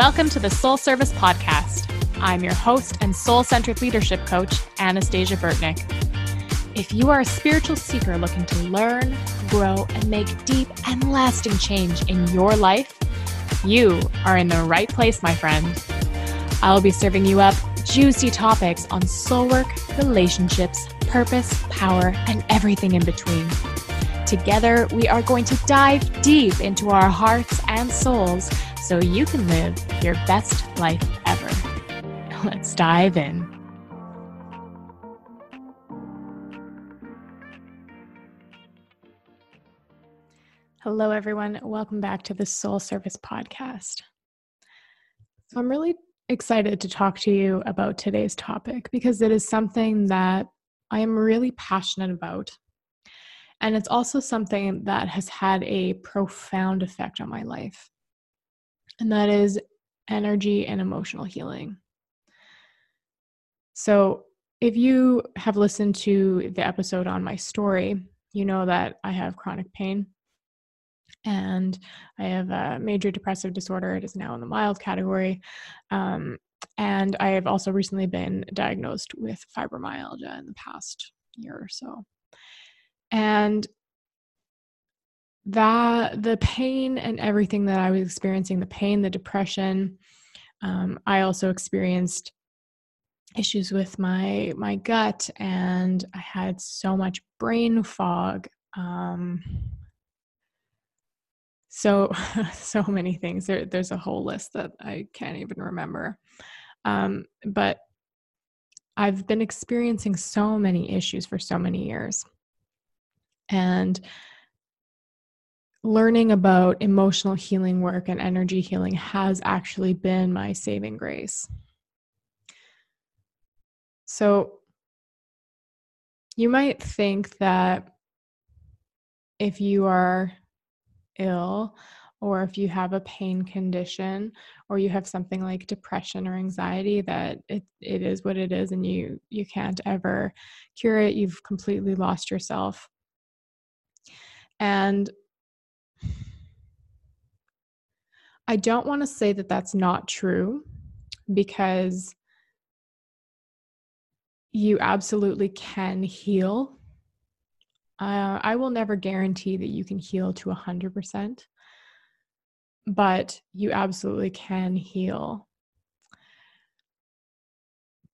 Welcome to the Soul Service Podcast. I'm your host and soul centered leadership coach, Anastasia Burtnick. If you are a spiritual seeker looking to learn, grow, and make deep and lasting change in your life, you are in the right place, my friend. I'll be serving you up juicy topics on soul work, relationships, purpose, power, and everything in between. Together, we are going to dive deep into our hearts and souls so you can live your best life ever. Let's dive in. Hello, everyone. Welcome back to the Soul Service Podcast. So, I'm really excited to talk to you about today's topic because it is something that I am really passionate about. And it's also something that has had a profound effect on my life and that is energy and emotional healing. So, if you have listened to the episode on my story, you know that I have chronic pain and I have a major depressive disorder. It is now in the mild category. Um, and I have also recently been diagnosed with fibromyalgia in the past year or so. And that the pain and everything that I was experiencing the pain, the depression. Um, I also experienced issues with my my gut and I had so much brain fog. Um, so so many things. There, there's a whole list that I can't even remember. Um, but I've been experiencing so many issues for so many years. And learning about emotional healing work and energy healing has actually been my saving grace. So, you might think that if you are ill, or if you have a pain condition, or you have something like depression or anxiety, that it, it is what it is and you, you can't ever cure it. You've completely lost yourself. And I don't want to say that that's not true because you absolutely can heal. Uh, I will never guarantee that you can heal to 100%, but you absolutely can heal.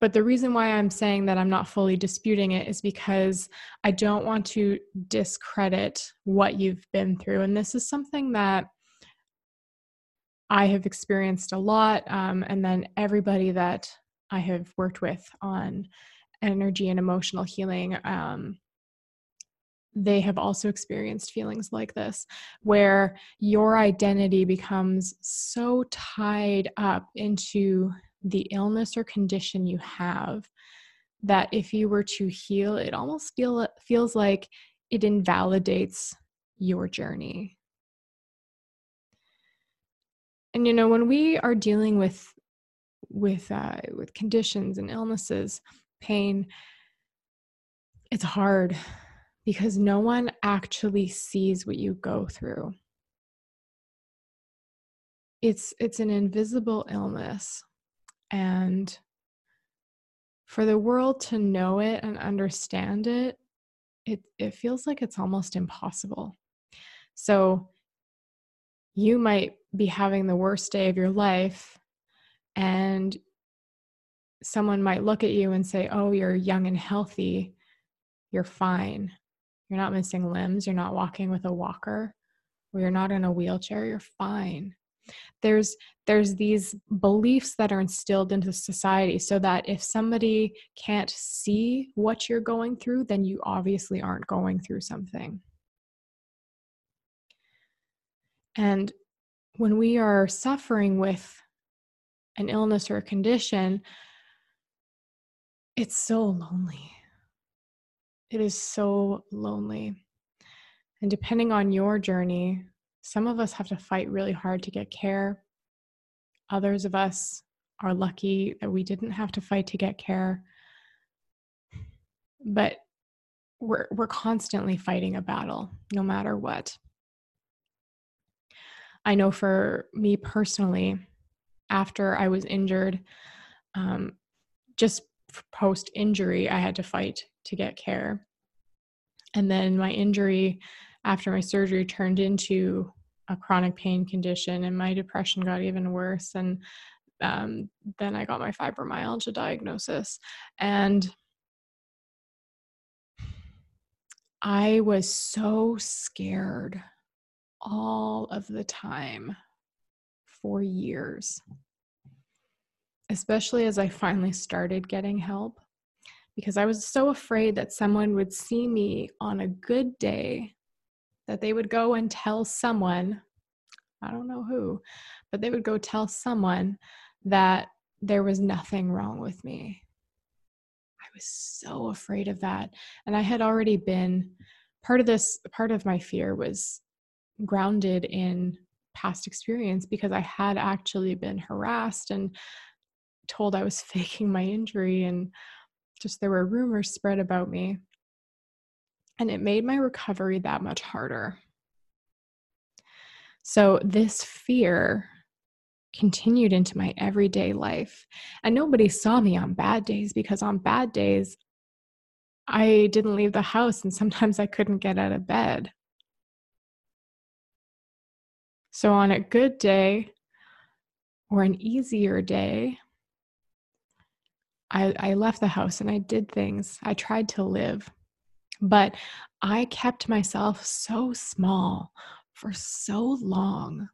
But the reason why I'm saying that I'm not fully disputing it is because I don't want to discredit what you've been through. And this is something that I have experienced a lot. Um, and then everybody that I have worked with on energy and emotional healing, um, they have also experienced feelings like this, where your identity becomes so tied up into the illness or condition you have that if you were to heal, it almost feel, feels like it invalidates your journey and you know when we are dealing with with uh, with conditions and illnesses pain it's hard because no one actually sees what you go through. It's it's an invisible illness. And for the world to know it and understand it it it feels like it's almost impossible. So you might be having the worst day of your life and someone might look at you and say, Oh, you're young and healthy. You're fine. You're not missing limbs. You're not walking with a walker or you're not in a wheelchair. You're fine. There's there's these beliefs that are instilled into society so that if somebody can't see what you're going through, then you obviously aren't going through something. And when we are suffering with an illness or a condition, it's so lonely. It is so lonely. And depending on your journey, some of us have to fight really hard to get care. Others of us are lucky that we didn't have to fight to get care. But we're, we're constantly fighting a battle, no matter what. I know for me personally, after I was injured, um, just post injury, I had to fight to get care. And then my injury after my surgery turned into a chronic pain condition, and my depression got even worse. And um, then I got my fibromyalgia diagnosis. And I was so scared all of the time for years, especially as I finally started getting help, because I was so afraid that someone would see me on a good day, that they would go and tell someone, I don't know who, but they would go tell someone that there was nothing wrong with me. I was so afraid of that. And I had already been part of this, part of my fear was grounded in past experience because I had actually been harassed and told I was faking my injury and just there were rumors spread about me. And it made my recovery that much harder. So, this fear continued into my everyday life. And nobody saw me on bad days because on bad days, I didn't leave the house and sometimes I couldn't get out of bed. So, on a good day or an easier day, I, I left the house and I did things. I tried to live, but I kept myself so small for so long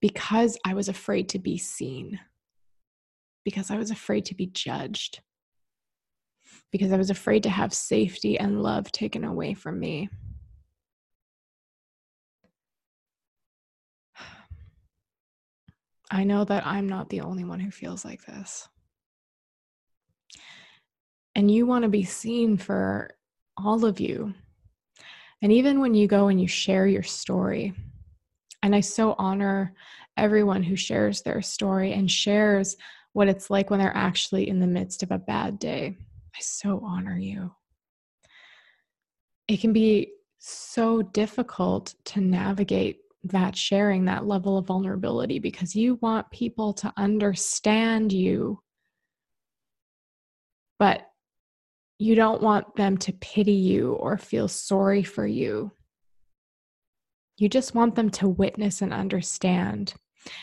because I was afraid to be seen, because I was afraid to be judged, because I was afraid to have safety and love taken away from me. I know that I'm not the only one who feels like this. And you want to be seen for all of you. And even when you go and you share your story, and I so honor everyone who shares their story and shares what it's like when they're actually in the midst of a bad day. I so honor you. It can be so difficult to navigate that sharing that level of vulnerability because you want people to understand you, but you don't want them to pity you or feel sorry for you. You just want them to witness and understand.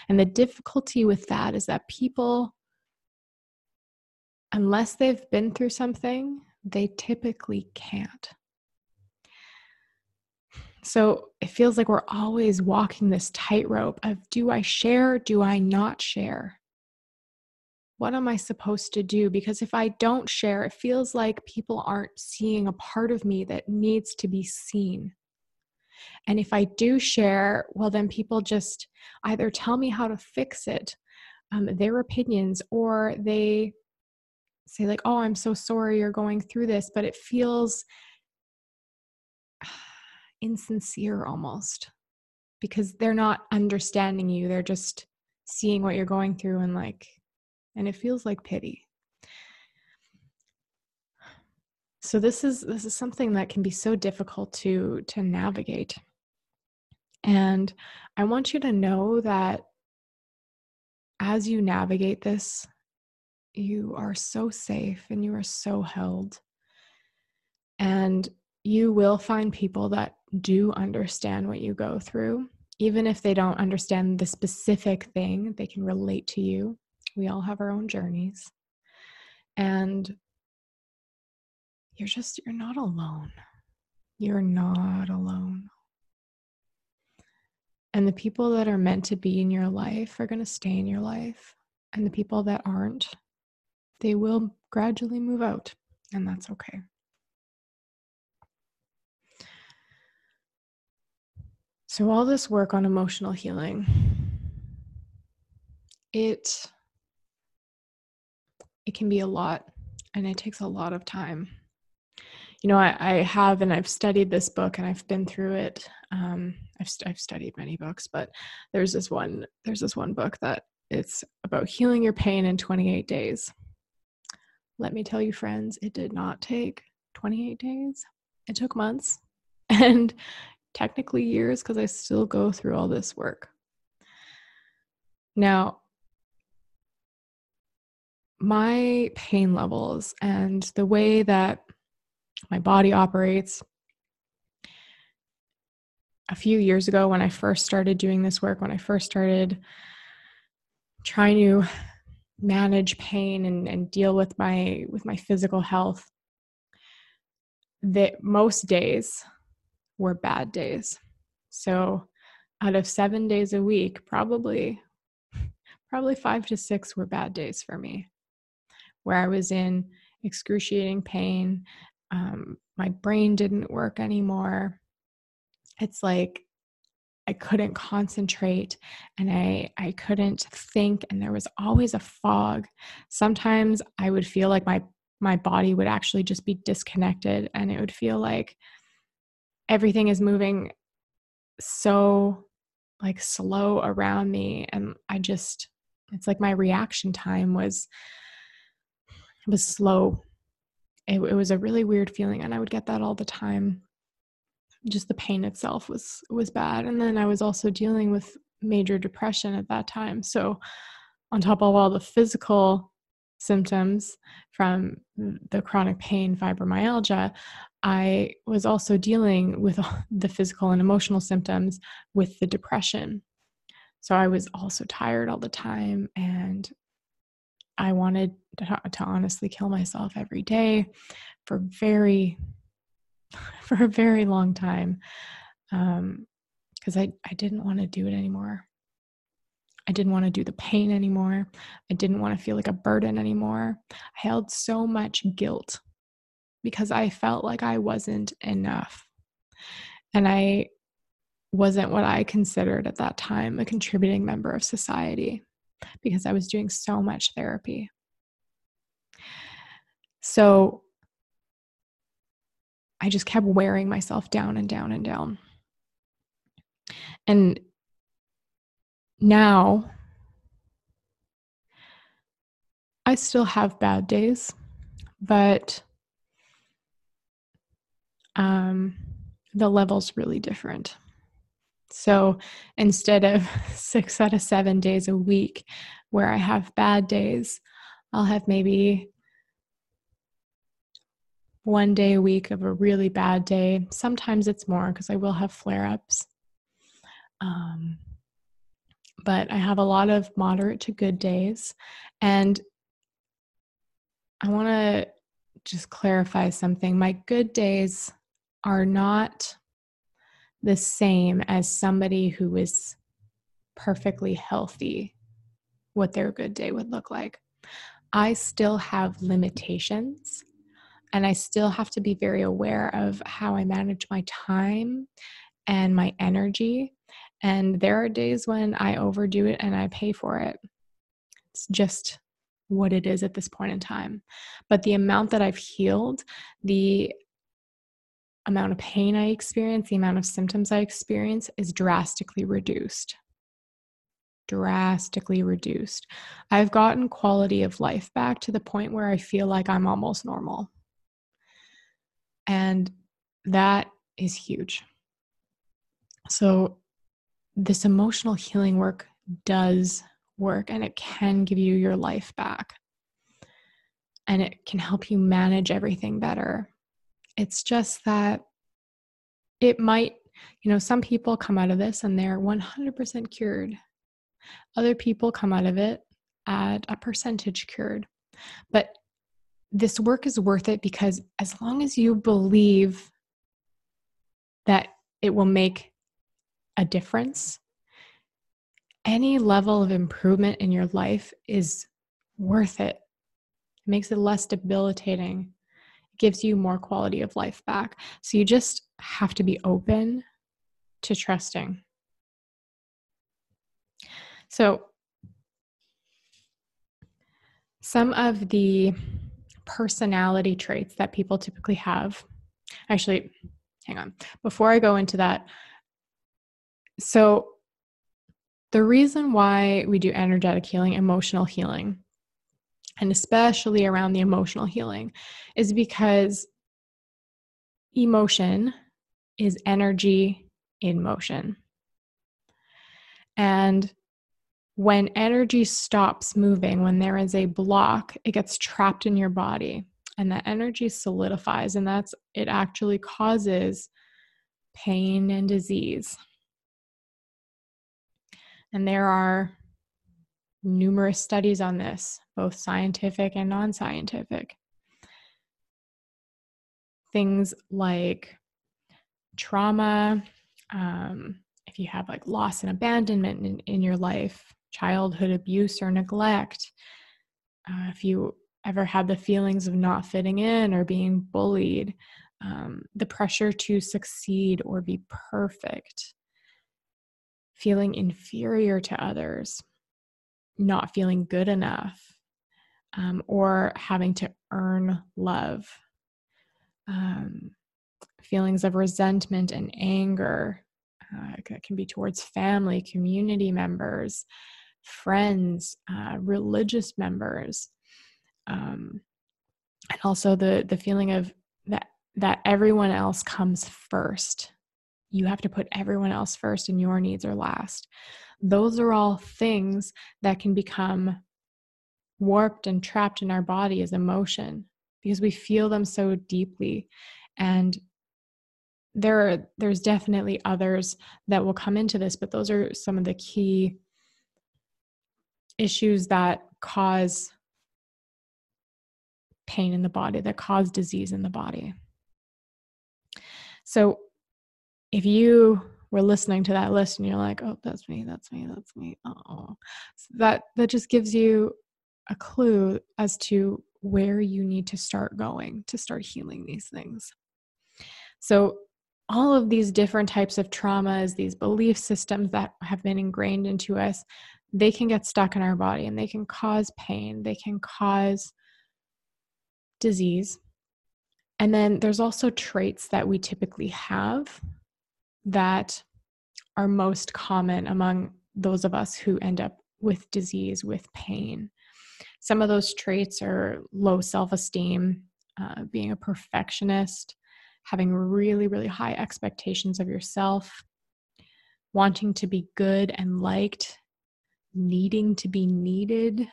And the difficulty with that is that people, unless they've been through something, they typically can't. So it feels like we're always walking this tightrope of do I share? Do I not share? What am I supposed to do? Because if I don't share, it feels like people aren't seeing a part of me that needs to be seen. And if I do share, well, then people just either tell me how to fix it, um, their opinions, or they say, like, oh, I'm so sorry you're going through this, but it feels insincere almost because they're not understanding you. They're just seeing what you're going through and like, and it feels like pity. So this is this is something that can be so difficult to to navigate. And I want you to know that as you navigate this, you are so safe and you are so held. And you will find people that do understand what you go through. Even if they don't understand the specific thing, they can relate to you. We all have our own journeys. And you're just, you're not alone. You're not alone. And the people that are meant to be in your life are going to stay in your life. And the people that aren't, they will gradually move out. And that's okay. So, all this work on emotional healing, it it can be a lot and it takes a lot of time you know, I, I, have and I've studied this book and I've been through it. Um, I've, I've studied many books, but there's this one, there's this one book that it's about healing your pain in 28 days. Let me tell you, friends, it did not take 28 days. It took months and technically years because I still go through all this work. Now, my pain levels and the way that my body operates a few years ago when I first started doing this work, when I first started trying to manage pain and, and deal with my with my physical health, that most days were bad days. So out of seven days a week, probably probably five to six were bad days for me, where I was in excruciating pain. Um, my brain didn't work anymore it's like I couldn't concentrate and I I couldn't think and there was always a fog. Sometimes I would feel like my my body would actually just be disconnected and it would feel like everything is moving so like slow around me and I just it's like my reaction time was was slow. It, it was a really weird feeling and I would get that all the time just the pain itself was was bad and then i was also dealing with major depression at that time so on top of all the physical symptoms from the chronic pain fibromyalgia i was also dealing with the physical and emotional symptoms with the depression so i was also tired all the time and i wanted to, to honestly kill myself every day for very for a very long time because um, I, I didn't want to do it anymore. I didn't want to do the pain anymore. I didn't want to feel like a burden anymore. I held so much guilt because I felt like I wasn't enough. And I wasn't what I considered at that time a contributing member of society because I was doing so much therapy. So I just kept wearing myself down and down and down. And now I still have bad days, but um, the level's really different. So instead of six out of seven days a week where I have bad days, I'll have maybe one day a week of a really bad day. Sometimes it's more because I will have flare ups. Um, but I have a lot of moderate to good days. And I want to just clarify something. My good days are not the same as somebody who is perfectly healthy, what their good day would look like. I still have limitations and I still have to be very aware of how I manage my time and my energy. And there are days when I overdo it and I pay for it. It's just what it is at this point in time. But the amount that I've healed, the amount of pain I experience, the amount of symptoms I experience is drastically reduced. Drastically reduced. I've gotten quality of life back to the point where I feel like I'm almost normal. And that is huge. So, this emotional healing work does work and it can give you your life back. And it can help you manage everything better. It's just that it might, you know, some people come out of this and they're 100% cured. Other people come out of it at a percentage cured. But this work is worth it because as long as you believe that it will make a difference, any level of improvement in your life is worth it. It makes it less debilitating. Gives you more quality of life back. So you just have to be open to trusting. So, some of the personality traits that people typically have. Actually, hang on. Before I go into that, so the reason why we do energetic healing, emotional healing, and especially around the emotional healing is because emotion is energy in motion. And when energy stops moving, when there is a block, it gets trapped in your body and that energy solidifies, and that's it actually causes pain and disease. And there are numerous studies on this, both scientific and non scientific. Things like trauma, um, if you have like loss and abandonment in, in your life, childhood abuse or neglect, uh, if you ever had the feelings of not fitting in or being bullied, um, the pressure to succeed or be perfect, feeling inferior to others, not feeling good enough, um, or having to earn love, um, feelings of resentment and anger. Uh, that can be towards family, community members, friends, uh, religious members, um, and also the the feeling of that that everyone else comes first. You have to put everyone else first, and your needs are last. Those are all things that can become warped and trapped in our body as emotion because we feel them so deeply. And there are there's definitely others that will come into this but those are some of the key issues that cause pain in the body that cause disease in the body. So if you were listening to that list and you're like oh that's me that's me that's me. Oh so that that just gives you a clue as to where you need to start going to start healing these things. So all of these different types of traumas, these belief systems that have been ingrained into us, they can get stuck in our body and they can cause pain, they can cause disease. And then there's also traits that we typically have that are most common among those of us who end up with disease, with pain. Some of those traits are low self esteem, uh, being a perfectionist, having really, really high expectations of yourself, wanting to be good and liked, needing to be needed,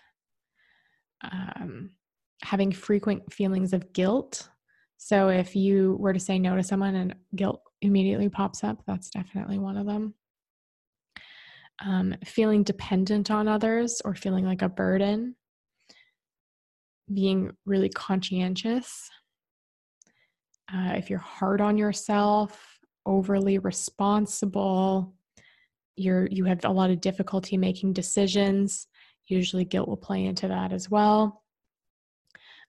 um, having frequent feelings of guilt. So, if you were to say no to someone and guilt immediately pops up, that's definitely one of them. Um, feeling dependent on others or feeling like a burden, being really conscientious, uh, if you're hard on yourself, overly responsible, you're you have a lot of difficulty making decisions. Usually, guilt will play into that as well.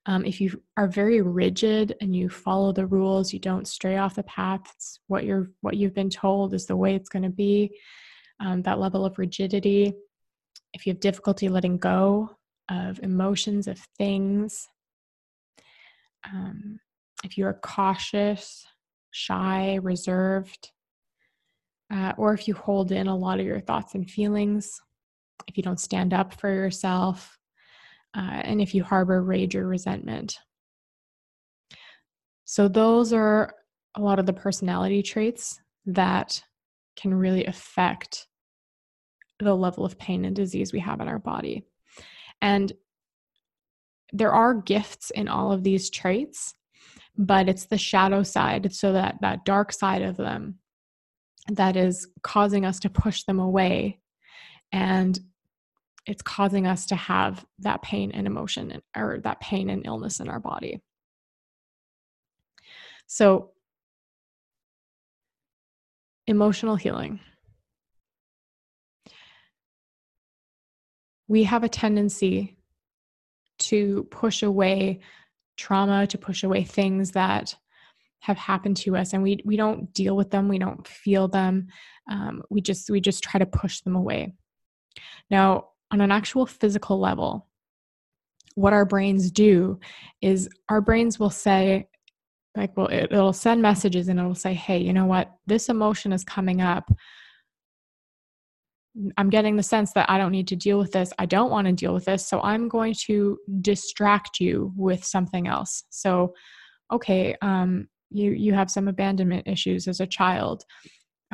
Um, if you are very rigid and you follow the rules, you don't stray off the paths. What you're what you've been told is the way it's going to be. Um, that level of rigidity. If you have difficulty letting go of emotions of things, um, if you are cautious, shy, reserved, uh, or if you hold in a lot of your thoughts and feelings, if you don't stand up for yourself, uh, and if you harbor rage or resentment. So, those are a lot of the personality traits that can really affect the level of pain and disease we have in our body. And there are gifts in all of these traits but it's the shadow side so that that dark side of them that is causing us to push them away and it's causing us to have that pain and emotion or that pain and illness in our body. So emotional healing. We have a tendency to push away trauma, to push away things that have happened to us and we we don't deal with them we don't feel them um, we just we just try to push them away. Now on an actual physical level what our brains do is our brains will say like well it, it'll send messages and it'll say hey you know what this emotion is coming up I'm getting the sense that I don't need to deal with this. I don't want to deal with this. So I'm going to distract you with something else. So, okay, um, you you have some abandonment issues as a child.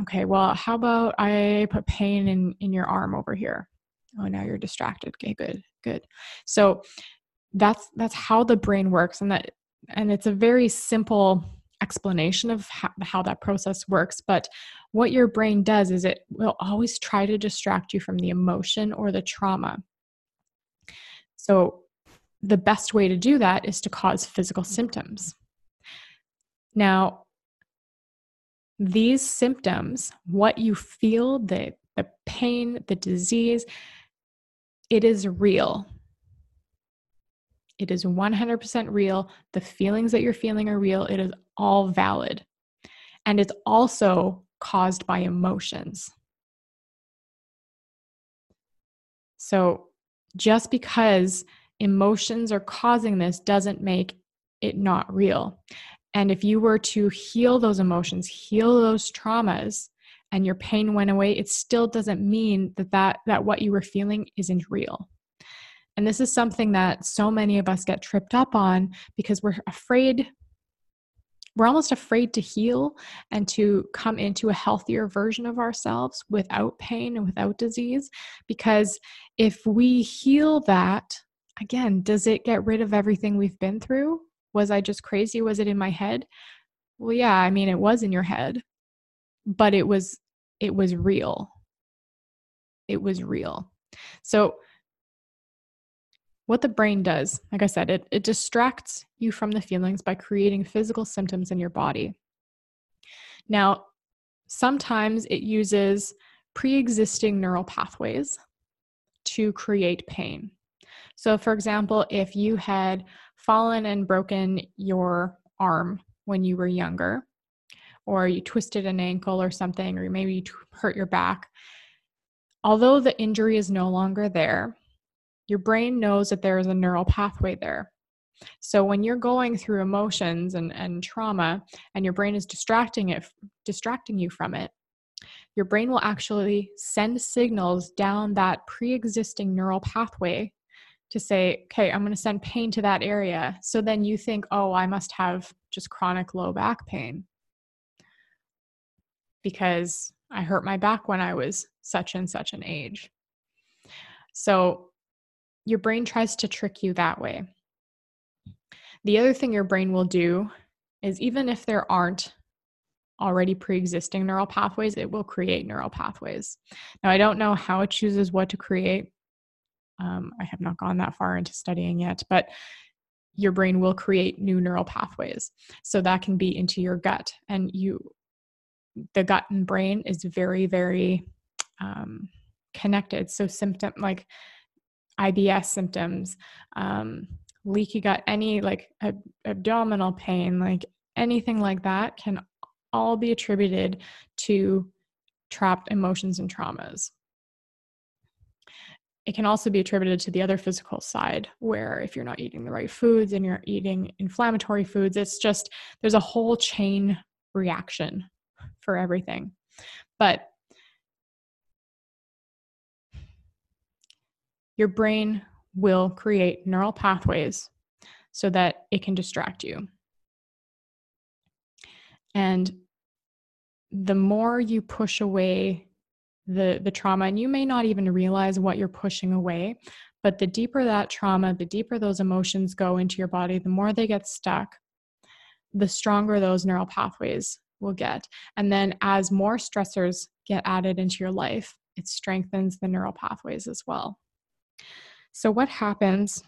Okay, well, how about I put pain in in your arm over here? Oh, now you're distracted. Okay, good, good. So that's that's how the brain works, and that and it's a very simple explanation of how, how that process works. But what your brain does is it will always try to distract you from the emotion or the trauma. So the best way to do that is to cause physical symptoms. Now, these symptoms, what you feel, the, the pain, the disease, it is real. It is 100% real. The feelings that you're feeling are real. It is all valid. And it's also caused by emotions. So just because emotions are causing this doesn't make it not real. And if you were to heal those emotions, heal those traumas, and your pain went away, it still doesn't mean that that, that what you were feeling isn't real. And this is something that so many of us get tripped up on because we're afraid, we're almost afraid to heal and to come into a healthier version of ourselves without pain and without disease. Because if we heal that, again, does it get rid of everything we've been through? Was I just crazy? Was it in my head? Well, yeah, I mean, it was in your head, but it was it was real. It was real. So what the brain does, like I said, it, it distracts you from the feelings by creating physical symptoms in your body. Now, sometimes it uses pre existing neural pathways to create pain. So, for example, if you had fallen and broken your arm when you were younger, or you twisted an ankle or something, or maybe you hurt your back, although the injury is no longer there, your brain knows that there is a neural pathway there. So when you're going through emotions and, and trauma and your brain is distracting it distracting you from it, your brain will actually send signals down that pre-existing neural pathway to say, okay, I'm going to send pain to that area. So then you think, oh, I must have just chronic low back pain because I hurt my back when I was such and such an age. So your brain tries to trick you that way. The other thing your brain will do is even if there aren't already pre existing neural pathways, it will create neural pathways. Now, I don't know how it chooses what to create. Um, I have not gone that far into studying yet, but your brain will create new neural pathways. So that can be into your gut. And you, the gut and brain is very, very um, connected. So, symptom like IBS symptoms, um, leaky gut, any like ab- abdominal pain, like anything like that can all be attributed to trapped emotions and traumas it can also be attributed to the other physical side where if you're not eating the right foods and you're eating inflammatory foods it's just there's a whole chain reaction for everything. But your brain will create neural pathways so that it can distract you. And the more you push away the the trauma and you may not even realize what you're pushing away but the deeper that trauma the deeper those emotions go into your body the more they get stuck the stronger those neural pathways will get and then as more stressors get added into your life it strengthens the neural pathways as well so what happens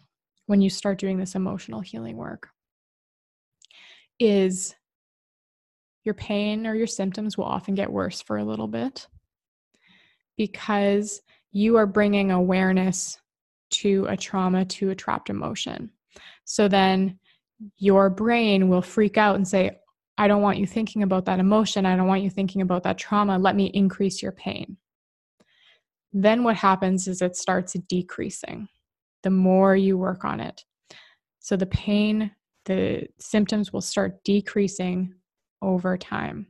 when you start doing this emotional healing work is your pain or your symptoms will often get worse for a little bit because you are bringing awareness to a trauma, to a trapped emotion. So then your brain will freak out and say, I don't want you thinking about that emotion. I don't want you thinking about that trauma. Let me increase your pain. Then what happens is it starts decreasing the more you work on it. So the pain, the symptoms will start decreasing over time.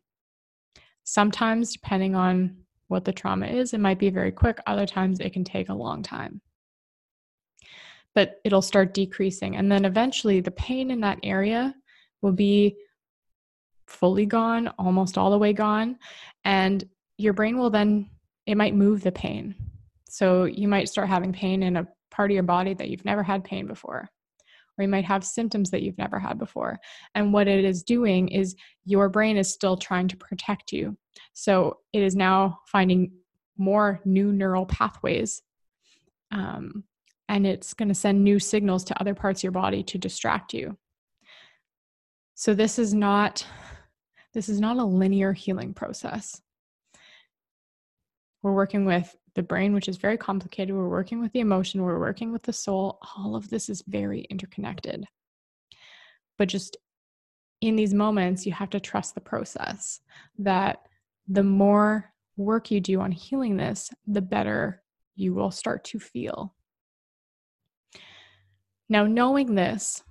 Sometimes, depending on what the trauma is. It might be very quick, other times it can take a long time. But it'll start decreasing. And then eventually the pain in that area will be fully gone, almost all the way gone. And your brain will then, it might move the pain. So you might start having pain in a part of your body that you've never had pain before. Or you might have symptoms that you've never had before. And what it is doing is your brain is still trying to protect you. So it is now finding more new neural pathways. Um, and it's going to send new signals to other parts of your body to distract you. So this is not this is not a linear healing process. We're working with the brain, which is very complicated. We're working with the emotion, we're working with the soul. All of this is very interconnected. But just in these moments, you have to trust the process that the more work you do on healing this, the better you will start to feel. Now, knowing this,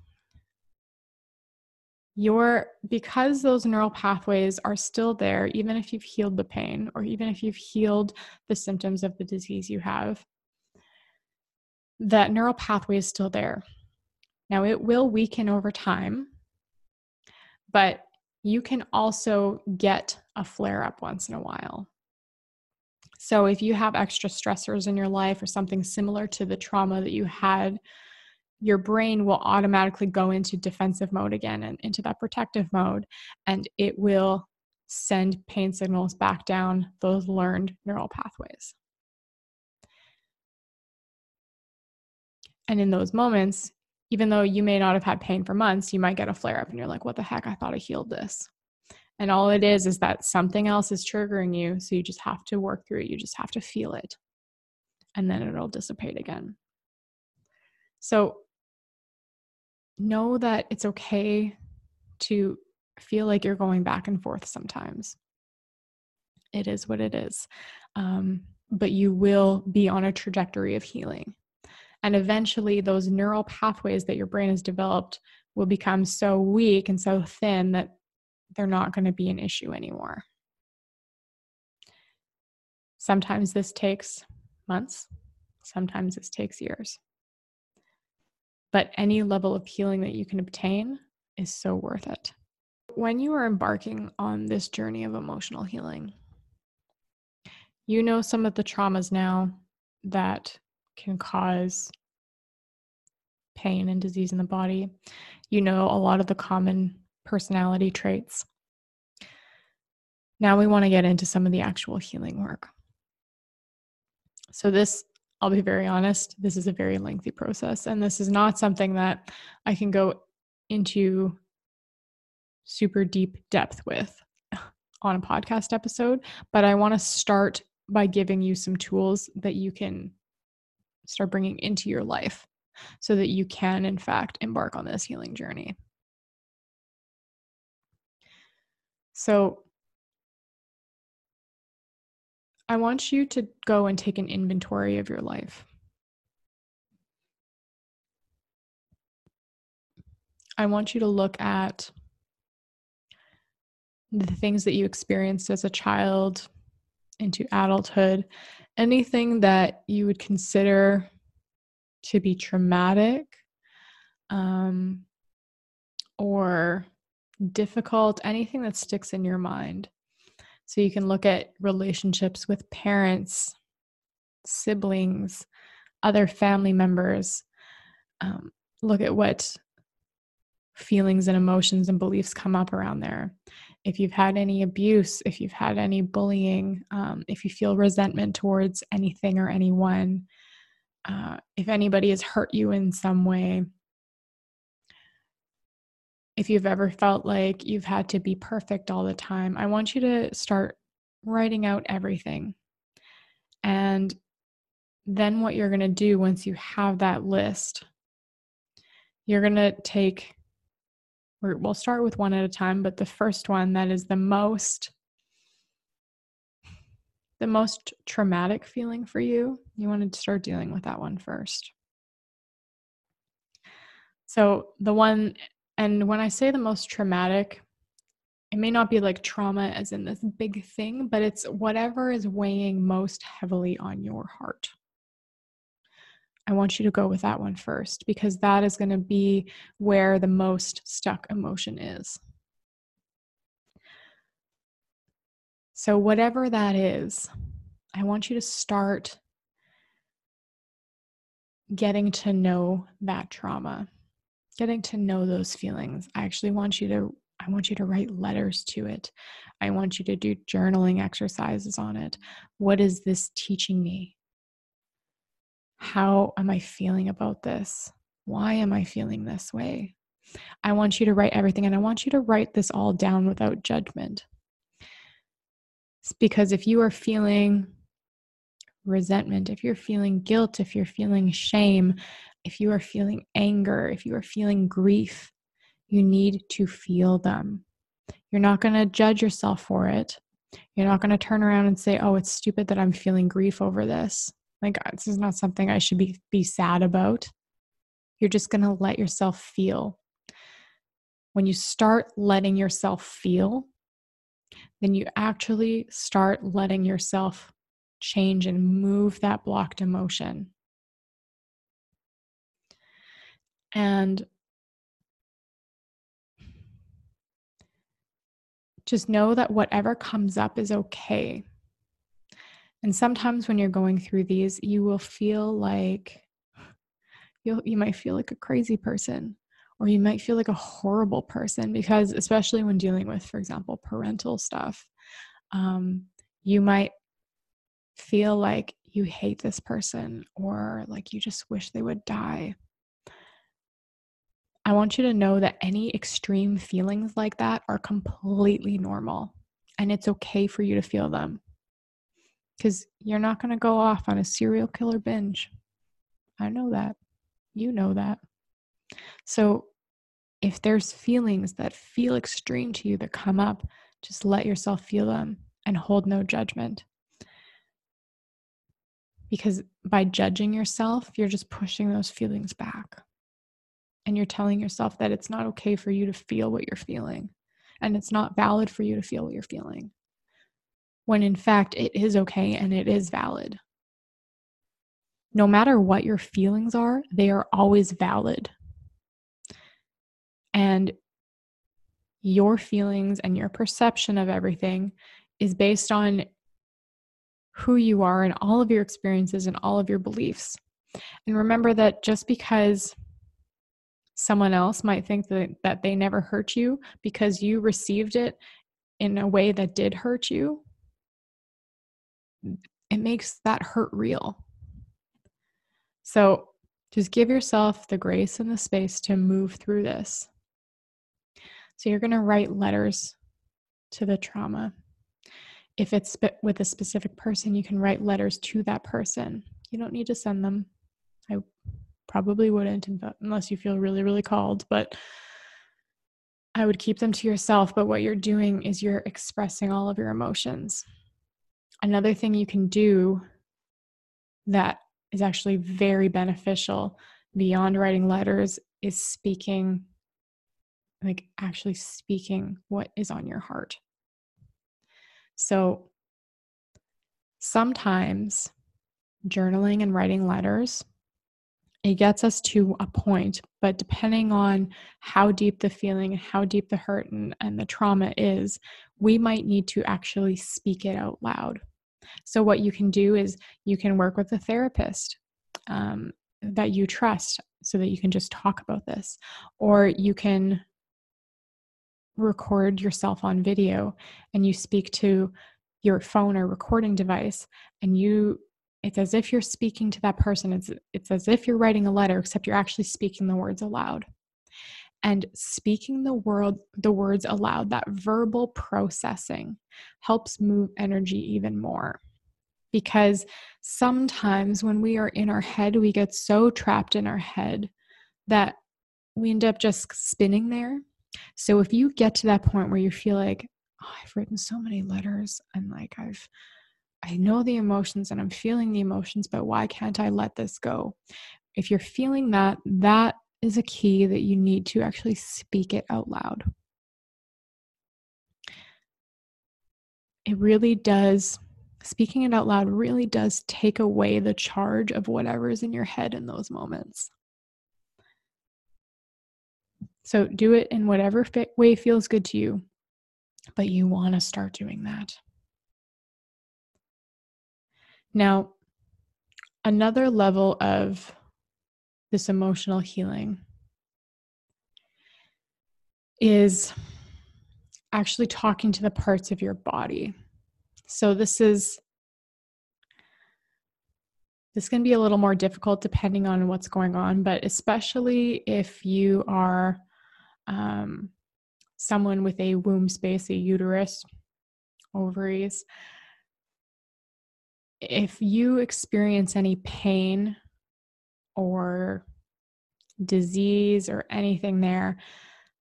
your because those neural pathways are still there even if you've healed the pain or even if you've healed the symptoms of the disease you have that neural pathway is still there. Now it will weaken over time but you can also get a flare up once in a while. So if you have extra stressors in your life or something similar to the trauma that you had your brain will automatically go into defensive mode again and into that protective mode, and it will send pain signals back down those learned neural pathways. And in those moments, even though you may not have had pain for months, you might get a flare up and you're like, what the heck? I thought I healed this. And all it is is that something else is triggering you. So you just have to work through it. You just have to feel it. And then it'll dissipate again. So know that it's okay to feel like you're going back and forth sometimes. It is what it is. Um, but you will be on a trajectory of healing. And eventually, those neural pathways that your brain has developed will become so weak and so thin that they're not going to be an issue anymore. Sometimes this takes months, sometimes this takes years. But any level of healing that you can obtain is so worth it. When you are embarking on this journey of emotional healing, you know some of the traumas now that can cause pain and disease in the body. You know a lot of the common personality traits. Now we want to get into some of the actual healing work. So, this I'll be very honest, this is a very lengthy process. And this is not something that I can go into super deep depth with on a podcast episode. But I want to start by giving you some tools that you can start bringing into your life so that you can, in fact, embark on this healing journey. So, I want you to go and take an inventory of your life. I want you to look at the things that you experienced as a child into adulthood, anything that you would consider to be traumatic um, or difficult, anything that sticks in your mind. So you can look at relationships with parents, siblings, other family members. Um, look at what feelings and emotions and beliefs come up around there. If you've had any abuse, if you've had any bullying, um, if you feel resentment towards anything or anyone, uh, if anybody has hurt you in some way, if you've ever felt like you've had to be perfect all the time, I want you to start writing out everything. And then what you're going to do once you have that list, you're going to take, we'll start with one at a time, but the first one that is the most the most traumatic feeling for you, you want to start dealing with that one first. So, the one and when I say the most traumatic, it may not be like trauma as in this big thing, but it's whatever is weighing most heavily on your heart. I want you to go with that one first because that is going to be where the most stuck emotion is. So, whatever that is, I want you to start getting to know that trauma, getting to know those feelings. I actually want you to I want you to write letters to it. I want you to do journaling exercises on it. What is this teaching me? How am I feeling about this? Why am I feeling this way? I want you to write everything and I want you to write this all down without judgment. Because if you are feeling resentment, if you're feeling guilt, if you're feeling shame, if you are feeling anger, if you are feeling grief, you need to feel them. You're not going to judge yourself for it. You're not going to turn around and say, "Oh, it's stupid that I'm feeling grief over this." Like uh, this is not something I should be be sad about. You're just going to let yourself feel. When you start letting yourself feel, then you actually start letting yourself change and move that blocked emotion. And just know that whatever comes up is okay. And sometimes when you're going through these, you will feel like you you might feel like a crazy person or you might feel like a horrible person because especially when dealing with for example parental stuff um, you might feel like you hate this person or like you just wish they would die i want you to know that any extreme feelings like that are completely normal and it's okay for you to feel them because you're not going to go off on a serial killer binge i know that you know that so if there's feelings that feel extreme to you that come up, just let yourself feel them and hold no judgment. Because by judging yourself, you're just pushing those feelings back. And you're telling yourself that it's not okay for you to feel what you're feeling. And it's not valid for you to feel what you're feeling. When in fact, it is okay and it is valid. No matter what your feelings are, they are always valid and your feelings and your perception of everything is based on who you are and all of your experiences and all of your beliefs. And remember that just because someone else might think that, that they never hurt you because you received it in a way that did hurt you, it makes that hurt real. So just give yourself the grace and the space to move through this. So you're going to write letters to the trauma. If it's with a specific person, you can write letters to that person. You don't need to send them. Probably wouldn't unless you feel really, really called, but I would keep them to yourself. But what you're doing is you're expressing all of your emotions. Another thing you can do that is actually very beneficial beyond writing letters is speaking like actually speaking what is on your heart. So sometimes journaling and writing letters it gets us to a point but depending on how deep the feeling how deep the hurt and, and the trauma is we might need to actually speak it out loud. So what you can do is you can work with a therapist um, that you trust so that you can just talk about this. Or you can record yourself on video and you speak to your phone or recording device and you it's as if you're speaking to that person. It's it's as if you're writing a letter except you're actually speaking the words aloud. And speaking the word the words aloud that verbal processing helps move energy even more. Because sometimes when we are in our head we get so trapped in our head that we end up just spinning there. So if you get to that point where you feel like, oh, I've written so many letters and like I've I know the emotions and I'm feeling the emotions, but why can't I let this go? If you're feeling that, that is a key that you need to actually speak it out loud. It really does, speaking it out loud really does take away the charge of whatever is in your head in those moments. So do it in whatever way feels good to you, but you want to start doing that. Now, another level of this emotional healing is actually talking to the parts of your body. So this is this can be a little more difficult depending on what's going on, but especially if you are um, someone with a womb space, a uterus, ovaries, if you experience any pain or disease or anything there,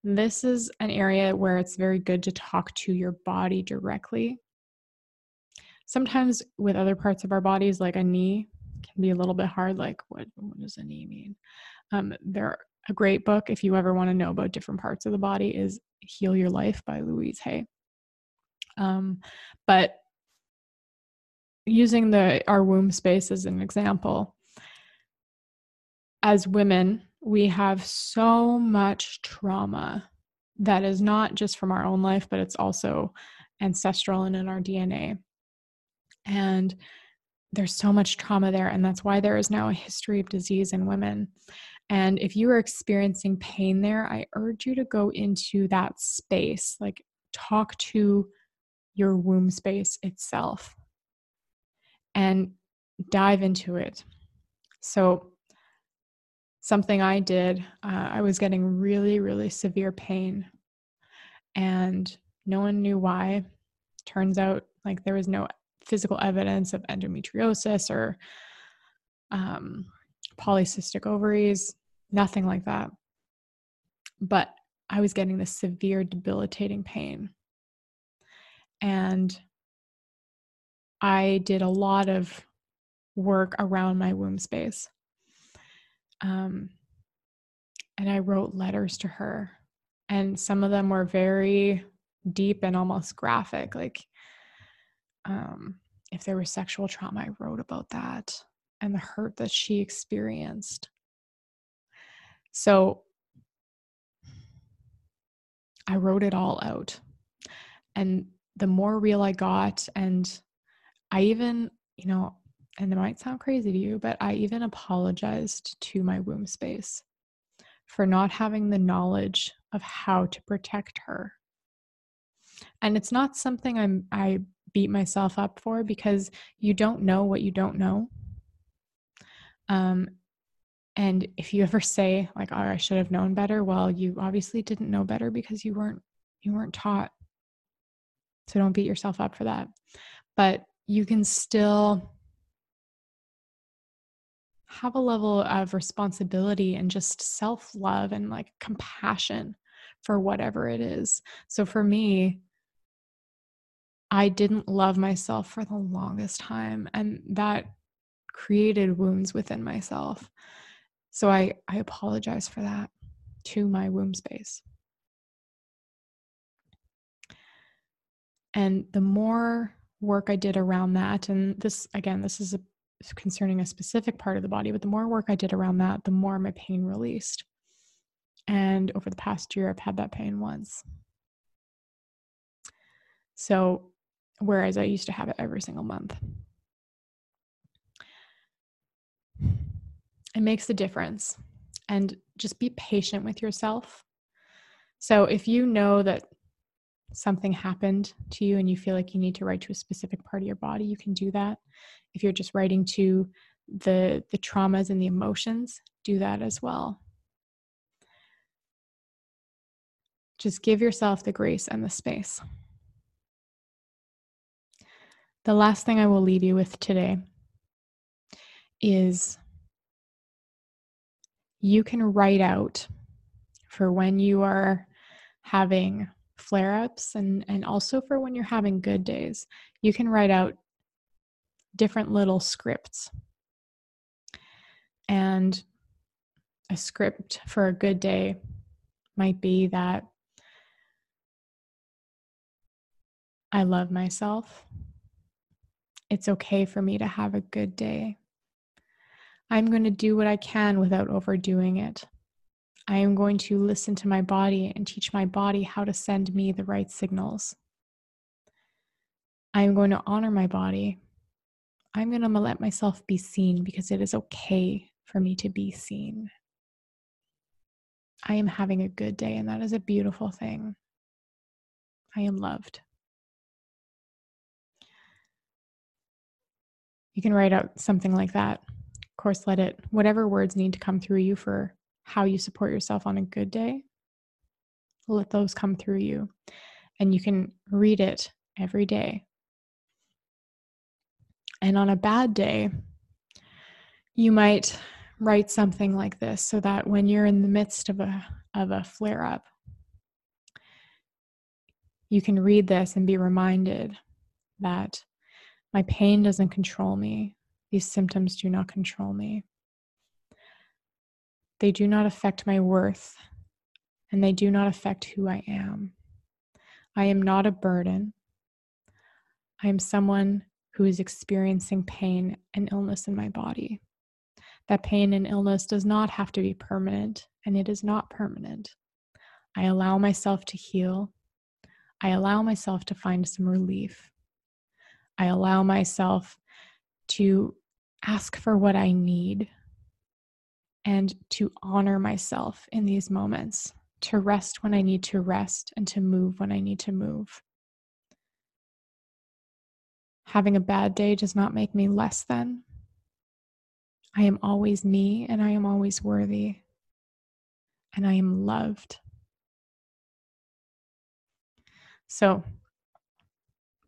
this is an area where it's very good to talk to your body directly. Sometimes with other parts of our bodies, like a knee, can be a little bit hard. Like, what, what does a knee mean? Um, there, a great book, if you ever want to know about different parts of the body, is Heal Your Life by Louise Hay. Um, but using the our womb space as an example, as women, we have so much trauma that is not just from our own life, but it's also ancestral and in our DNA. And there's so much trauma there. And that's why there is now a history of disease in women. And if you are experiencing pain there, I urge you to go into that space, like talk to your womb space itself and dive into it. So, something I did, uh, I was getting really, really severe pain, and no one knew why. Turns out, like, there was no physical evidence of endometriosis or um, polycystic ovaries, nothing like that. But I was getting this severe, debilitating pain. And I did a lot of work around my womb space. Um, and I wrote letters to her, and some of them were very deep and almost graphic. Like, um, if there was sexual trauma, I wrote about that and the hurt that she experienced. So I wrote it all out. And the more real I got, and I even, you know, and it might sound crazy to you, but I even apologized to my womb space for not having the knowledge of how to protect her. And it's not something I'm I beat myself up for because you don't know what you don't know. Um and if you ever say like oh I should have known better, well you obviously didn't know better because you weren't you weren't taught. So don't beat yourself up for that. But you can still have a level of responsibility and just self love and like compassion for whatever it is. So for me, I didn't love myself for the longest time, and that created wounds within myself. So I, I apologize for that to my womb space. And the more work I did around that, and this again, this is a concerning a specific part of the body, but the more work I did around that, the more my pain released. And over the past year, I've had that pain once. So, whereas I used to have it every single month, it makes a difference. And just be patient with yourself. So, if you know that something happened to you and you feel like you need to write to a specific part of your body, you can do that. If you're just writing to the the traumas and the emotions, do that as well. Just give yourself the grace and the space. The last thing I will leave you with today is you can write out for when you are having flare ups and, and also for when you're having good days. You can write out different little scripts. And a script for a good day might be that I love myself. It's okay for me to have a good day. I'm going to do what I can without overdoing it. I am going to listen to my body and teach my body how to send me the right signals. I am going to honor my body. I'm going to let myself be seen because it is okay for me to be seen I am having a good day, and that is a beautiful thing. I am loved. You can write out something like that. Of course, let it, whatever words need to come through you for how you support yourself on a good day, let those come through you. And you can read it every day. And on a bad day, you might write something like this so that when you're in the midst of a of a flare up you can read this and be reminded that my pain doesn't control me these symptoms do not control me they do not affect my worth and they do not affect who I am I am not a burden I am someone who is experiencing pain and illness in my body that pain and illness does not have to be permanent, and it is not permanent. I allow myself to heal. I allow myself to find some relief. I allow myself to ask for what I need and to honor myself in these moments, to rest when I need to rest and to move when I need to move. Having a bad day does not make me less than. I am always me and I am always worthy and I am loved. So,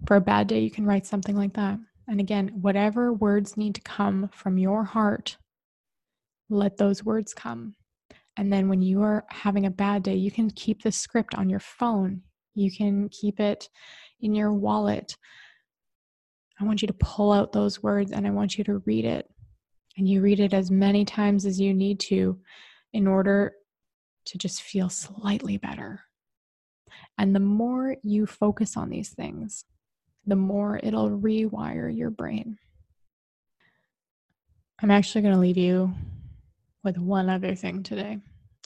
for a bad day, you can write something like that. And again, whatever words need to come from your heart, let those words come. And then when you are having a bad day, you can keep the script on your phone, you can keep it in your wallet. I want you to pull out those words and I want you to read it and you read it as many times as you need to in order to just feel slightly better. And the more you focus on these things, the more it'll rewire your brain. I'm actually going to leave you with one other thing today,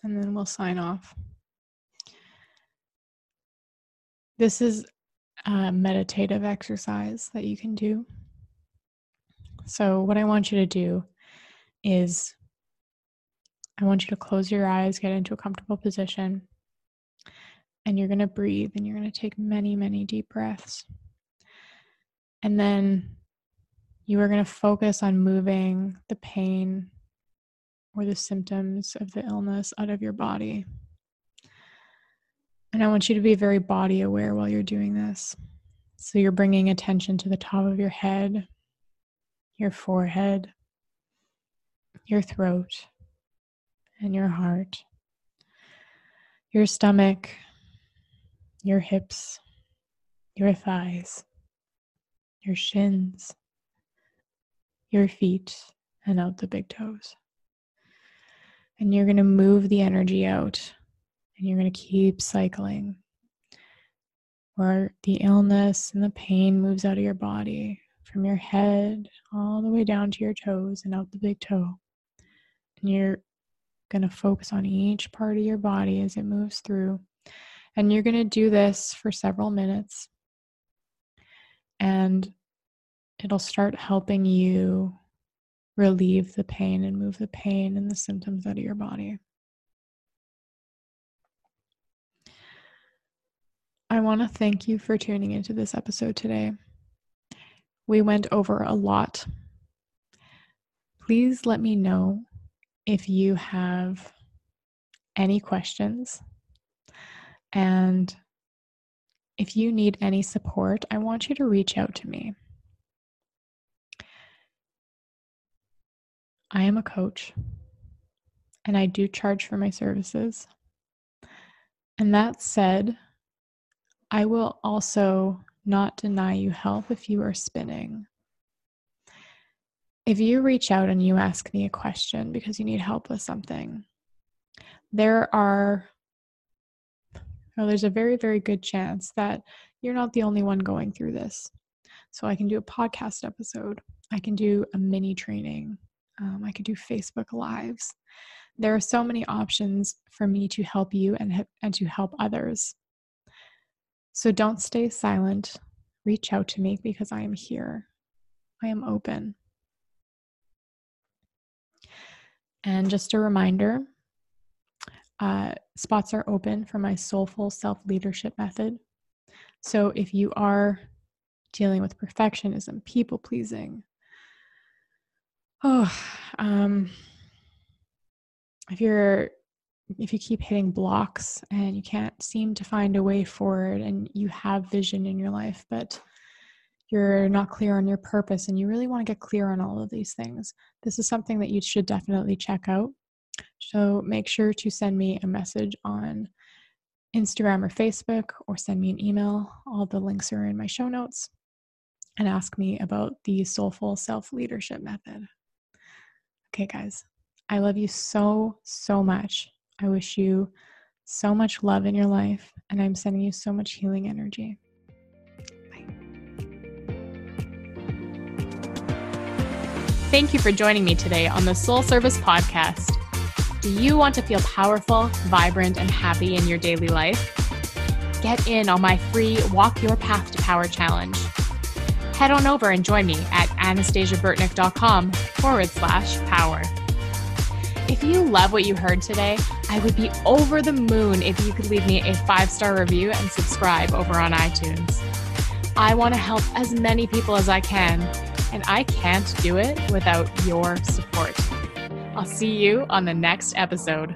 and then we'll sign off. This is a meditative exercise that you can do. So, what I want you to do is I want you to close your eyes, get into a comfortable position, and you're going to breathe and you're going to take many, many deep breaths. And then you are going to focus on moving the pain or the symptoms of the illness out of your body. And I want you to be very body aware while you're doing this. So you're bringing attention to the top of your head, your forehead, your throat and your heart, your stomach, your hips, your thighs, your shins, your feet, and out the big toes. And you're going to move the energy out and you're going to keep cycling where the illness and the pain moves out of your body from your head all the way down to your toes and out the big toe. And you're going to focus on each part of your body as it moves through. And you're going to do this for several minutes. And it'll start helping you relieve the pain and move the pain and the symptoms out of your body. I want to thank you for tuning into this episode today. We went over a lot. Please let me know if you have any questions and if you need any support, I want you to reach out to me. I am a coach and I do charge for my services. And that said, I will also not deny you help if you are spinning if you reach out and you ask me a question because you need help with something, there are, well, there's a very, very good chance that you're not the only one going through this. So I can do a podcast episode, I can do a mini training, um, I could do Facebook Lives. There are so many options for me to help you and, and to help others. So don't stay silent. Reach out to me because I am here. I am open. And just a reminder uh, spots are open for my soulful self leadership method. So if you are dealing with perfectionism, people pleasing, oh, um, if you're if you keep hitting blocks and you can't seem to find a way forward and you have vision in your life but you're not clear on your purpose and you really want to get clear on all of these things this is something that you should definitely check out so make sure to send me a message on Instagram or Facebook or send me an email. All the links are in my show notes and ask me about the soulful self leadership method. Okay, guys, I love you so, so much. I wish you so much love in your life, and I'm sending you so much healing energy. Bye. Thank you for joining me today on the Soul Service Podcast. Do you want to feel powerful, vibrant, and happy in your daily life? Get in on my free Walk Your Path to Power challenge. Head on over and join me at anastasiaburtnick.com forward slash power. If you love what you heard today, I would be over the moon if you could leave me a five star review and subscribe over on iTunes. I want to help as many people as I can, and I can't do it without your support. I'll see you on the next episode.